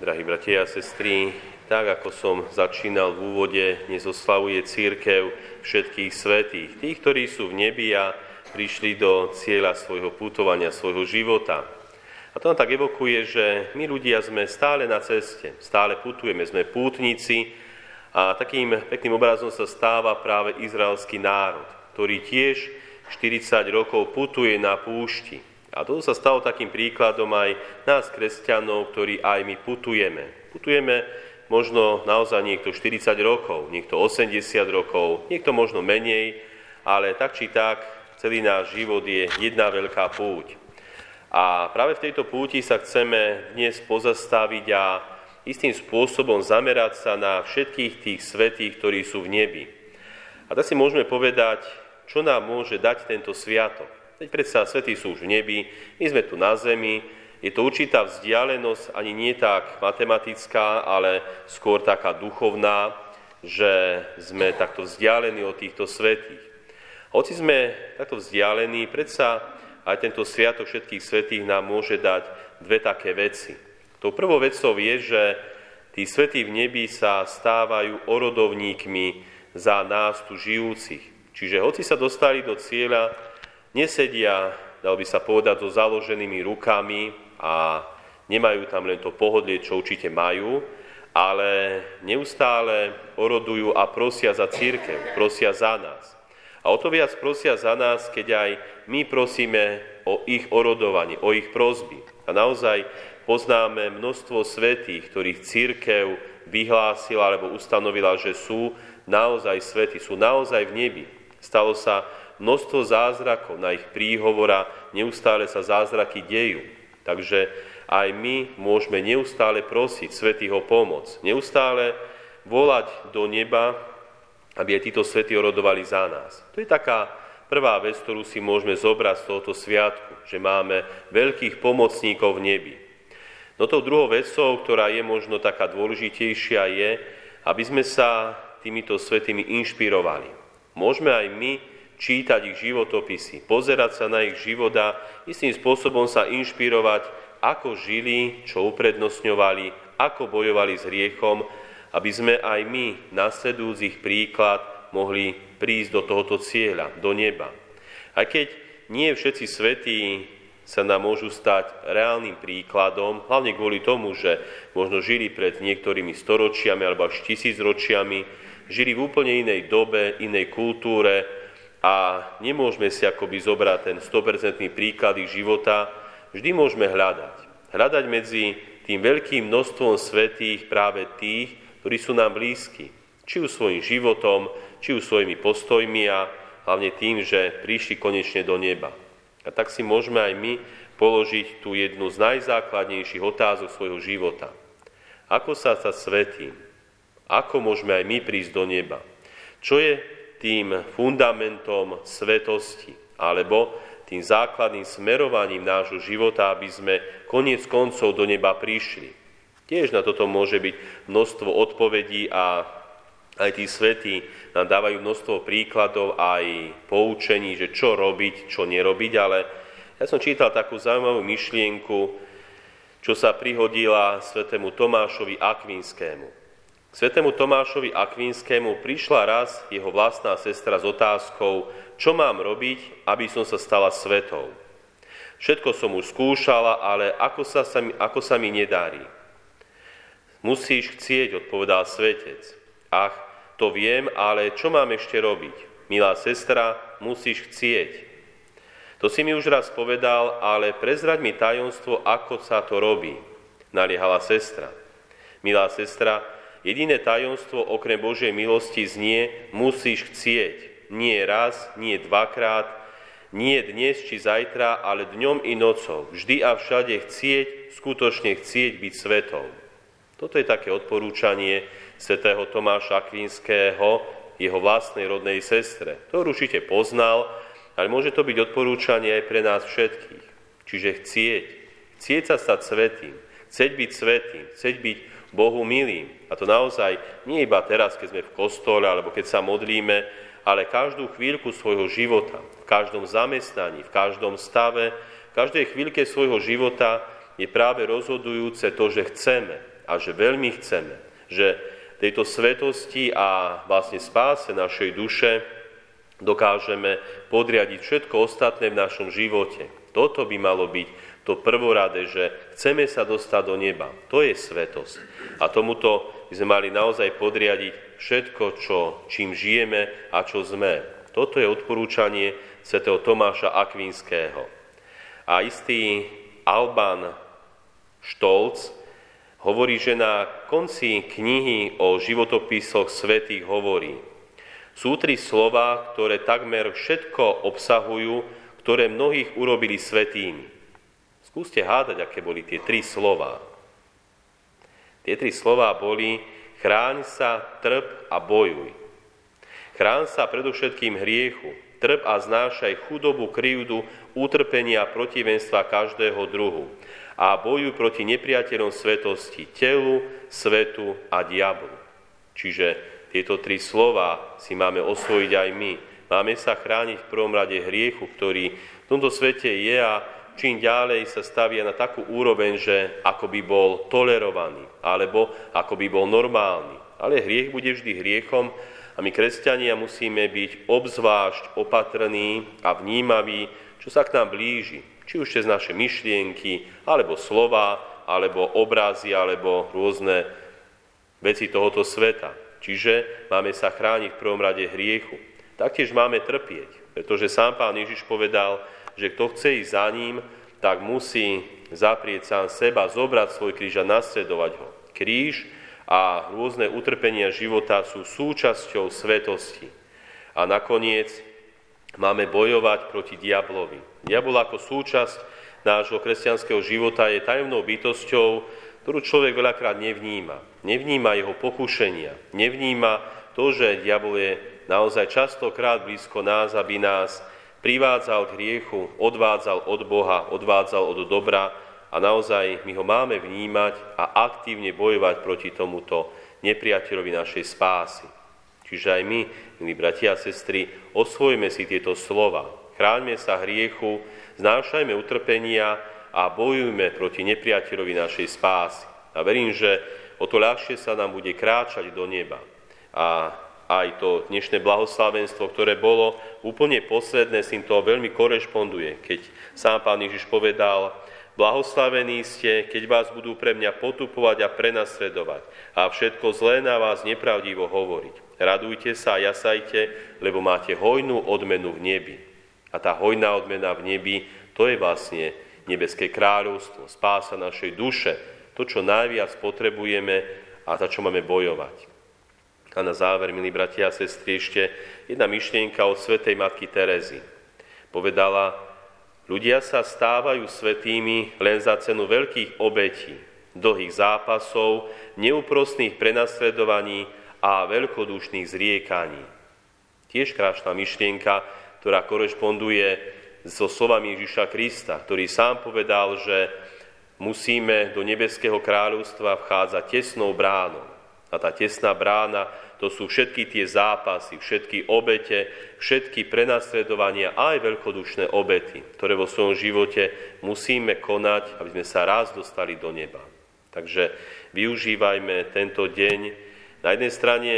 Drahí bratia a sestry, tak ako som začínal v úvode, dnes oslavuje církev všetkých svetých, tých, ktorí sú v nebi a prišli do cieľa svojho putovania, svojho života. A to nám tak evokuje, že my ľudia sme stále na ceste, stále putujeme, sme pútnici a takým pekným obrazom sa stáva práve izraelský národ, ktorý tiež 40 rokov putuje na púšti. A to sa stalo takým príkladom aj nás, kresťanov, ktorí aj my putujeme. Putujeme možno naozaj niekto 40 rokov, niekto 80 rokov, niekto možno menej, ale tak či tak celý náš život je jedna veľká púť. A práve v tejto púti sa chceme dnes pozastaviť a istým spôsobom zamerať sa na všetkých tých svetých, ktorí sú v nebi. A tak si môžeme povedať, čo nám môže dať tento sviatok. Veď predsa svetí sú už v nebi, my sme tu na zemi, je to určitá vzdialenosť, ani nie tak matematická, ale skôr taká duchovná, že sme takto vzdialení od týchto svetých. Hoci sme takto vzdialení, predsa aj tento sviatok všetkých svetých nám môže dať dve také veci. Tou prvou vecou je, že tí svetí v nebi sa stávajú orodovníkmi za nás tu žijúcich. Čiže hoci sa dostali do cieľa, nesedia, dal by sa povedať, so založenými rukami a nemajú tam len to pohodlie, čo určite majú, ale neustále orodujú a prosia za církev, prosia za nás. A o to viac prosia za nás, keď aj my prosíme o ich orodovanie, o ich prozby. A naozaj poznáme množstvo svetých, ktorých církev vyhlásila alebo ustanovila, že sú naozaj svety, sú naozaj v nebi. Stalo sa množstvo zázrakov na ich príhovora, neustále sa zázraky dejú. Takže aj my môžeme neustále prosiť svetých o pomoc, neustále volať do neba, aby aj títo svety orodovali za nás. To je taká prvá vec, ktorú si môžeme zobrať z tohoto sviatku, že máme veľkých pomocníkov v nebi. No tou druhou vecou, ktorá je možno taká dôležitejšia, je, aby sme sa týmito svetými inšpirovali. Môžeme aj my čítať ich životopisy, pozerať sa na ich života, istým spôsobom sa inšpirovať, ako žili, čo uprednostňovali, ako bojovali s riechom aby sme aj my, nasledujúc ich príklad, mohli prísť do tohoto cieľa, do neba. Aj keď nie všetci svetí sa nám môžu stať reálnym príkladom, hlavne kvôli tomu, že možno žili pred niektorými storočiami alebo až tisícročiami, žili v úplne inej dobe, inej kultúre a nemôžeme si akoby zobrať ten 100% príklad ich života, vždy môžeme hľadať. Hľadať medzi tým veľkým množstvom svetých práve tých, ktorí sú nám blízki, či už svojim životom, či už svojimi postojmi a hlavne tým, že prišli konečne do neba. A tak si môžeme aj my položiť tú jednu z najzákladnejších otázok svojho života. Ako sa stať svetým? Ako môžeme aj my prísť do neba? Čo je tým fundamentom svetosti? Alebo tým základným smerovaním nášho života, aby sme koniec koncov do neba prišli. Tiež na toto môže byť množstvo odpovedí a aj tí svetí nám dávajú množstvo príkladov aj poučení, že čo robiť, čo nerobiť, ale ja som čítal takú zaujímavú myšlienku, čo sa prihodila svetému Tomášovi Akvinskému. K svetému Tomášovi Akvinskému prišla raz jeho vlastná sestra s otázkou, čo mám robiť, aby som sa stala svetou. Všetko som už skúšala, ale ako sa, ako sa mi nedarí. Musíš chcieť, odpovedal svetec. Ach, to viem, ale čo mám ešte robiť? Milá sestra, musíš chcieť. To si mi už raz povedal, ale prezrať mi tajomstvo, ako sa to robí, naliehala sestra. Milá sestra, jediné tajomstvo okrem Božej milosti znie, musíš chcieť. Nie raz, nie dvakrát, nie dnes či zajtra, ale dňom i nocou. Vždy a všade chcieť, skutočne chcieť byť svetou. Toto je také odporúčanie svätého Tomáša Akvinského, jeho vlastnej rodnej sestre. To určite poznal, ale môže to byť odporúčanie aj pre nás všetkých. Čiže chcieť, chcieť sa stať svetým, chcieť byť svetým, chcieť byť Bohu milým. A to naozaj nie iba teraz, keď sme v kostole alebo keď sa modlíme, ale každú chvíľku svojho života, v každom zamestnaní, v každom stave, v každej chvíľke svojho života je práve rozhodujúce to, že chceme, a že veľmi chceme, že tejto svetosti a vlastne spáse našej duše dokážeme podriadiť všetko ostatné v našom živote. Toto by malo byť to prvorade, že chceme sa dostať do neba. To je svetosť. A tomuto by sme mali naozaj podriadiť všetko, čo, čím žijeme a čo sme. Toto je odporúčanie svätého Tomáša Akvinského. A istý Alban Štolc hovorí, že na konci knihy o životopisoch svetých hovorí, sú tri slova, ktoré takmer všetko obsahujú, ktoré mnohých urobili svetými. Skúste hádať, aké boli tie tri slova. Tie tri slova boli chráň sa, trp a bojuj. Chráň sa predovšetkým hriechu, trp a znášaj chudobu, krivdu, utrpenia protivenstva každého druhu a bojuj proti nepriateľom svetosti, telu, svetu a diablu. Čiže tieto tri slova si máme osvojiť aj my. Máme sa chrániť v prvom rade hriechu, ktorý v tomto svete je a čím ďalej sa stavia na takú úroveň, že ako by bol tolerovaný, alebo ako by bol normálny. Ale hriech bude vždy hriechom a my, kresťania, musíme byť obzvlášť opatrní a vnímaví, čo sa k nám blíži. Či už cez naše myšlienky, alebo slova, alebo obrazy, alebo rôzne veci tohoto sveta. Čiže máme sa chrániť v prvom rade hriechu. Taktiež máme trpieť, pretože sám pán Ježiš povedal, že kto chce ísť za ním, tak musí zaprieť sám seba, zobrať svoj kríž a nasledovať ho. Kríž a rôzne utrpenia života sú súčasťou svetosti. A nakoniec máme bojovať proti diablovi. Diabol ako súčasť nášho kresťanského života je tajomnou bytosťou, ktorú človek veľakrát nevníma. Nevníma jeho pokušenia, nevníma to, že diabol je naozaj častokrát blízko nás, aby nás privádzal k hriechu, odvádzal od Boha, odvádzal od dobra a naozaj my ho máme vnímať a aktívne bojovať proti tomuto nepriateľovi našej spásy. Čiže aj my, milí bratia a sestry, osvojme si tieto slova. Chráňme sa hriechu, znášajme utrpenia a bojujme proti nepriateľovi našej spásy. A verím, že o to ľahšie sa nám bude kráčať do neba. A aj to dnešné blahoslavenstvo, ktoré bolo úplne posledné, s týmto veľmi korešponduje, keď sám pán Ježiš povedal, blahoslavení ste, keď vás budú pre mňa potupovať a prenasledovať a všetko zlé na vás nepravdivo hovoriť. Radujte sa a jasajte, lebo máte hojnú odmenu v nebi. A tá hojná odmena v nebi, to je vlastne nebeské kráľovstvo, spása našej duše, to, čo najviac potrebujeme a za čo máme bojovať. A na záver, milí bratia a sestry, ešte jedna myšlienka od svetej matky Terezy. Povedala, ľudia sa stávajú svetými len za cenu veľkých obetí, dlhých zápasov, neúprostných prenasledovaní a veľkodušných zriekaní. Tiež krásna myšlienka, ktorá korešponduje so slovami Ježiša Krista, ktorý sám povedal, že musíme do nebeského kráľovstva vchádzať tesnou bránou. A tá tesná brána, to sú všetky tie zápasy, všetky obete, všetky prenasledovania aj veľkodušné obety, ktoré vo svojom živote musíme konať, aby sme sa raz dostali do neba. Takže využívajme tento deň na jednej strane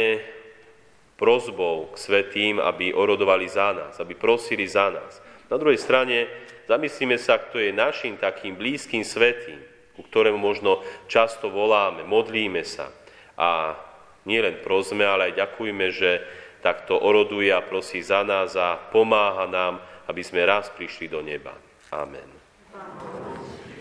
prozbou k svetým, aby orodovali za nás, aby prosili za nás. Na druhej strane zamyslíme sa, kto je našim takým blízkym svetým, ku ktorému možno často voláme, modlíme sa, a nielen prosme, ale aj ďakujme, že takto oroduje a prosí za nás a pomáha nám, aby sme raz prišli do neba. Amen.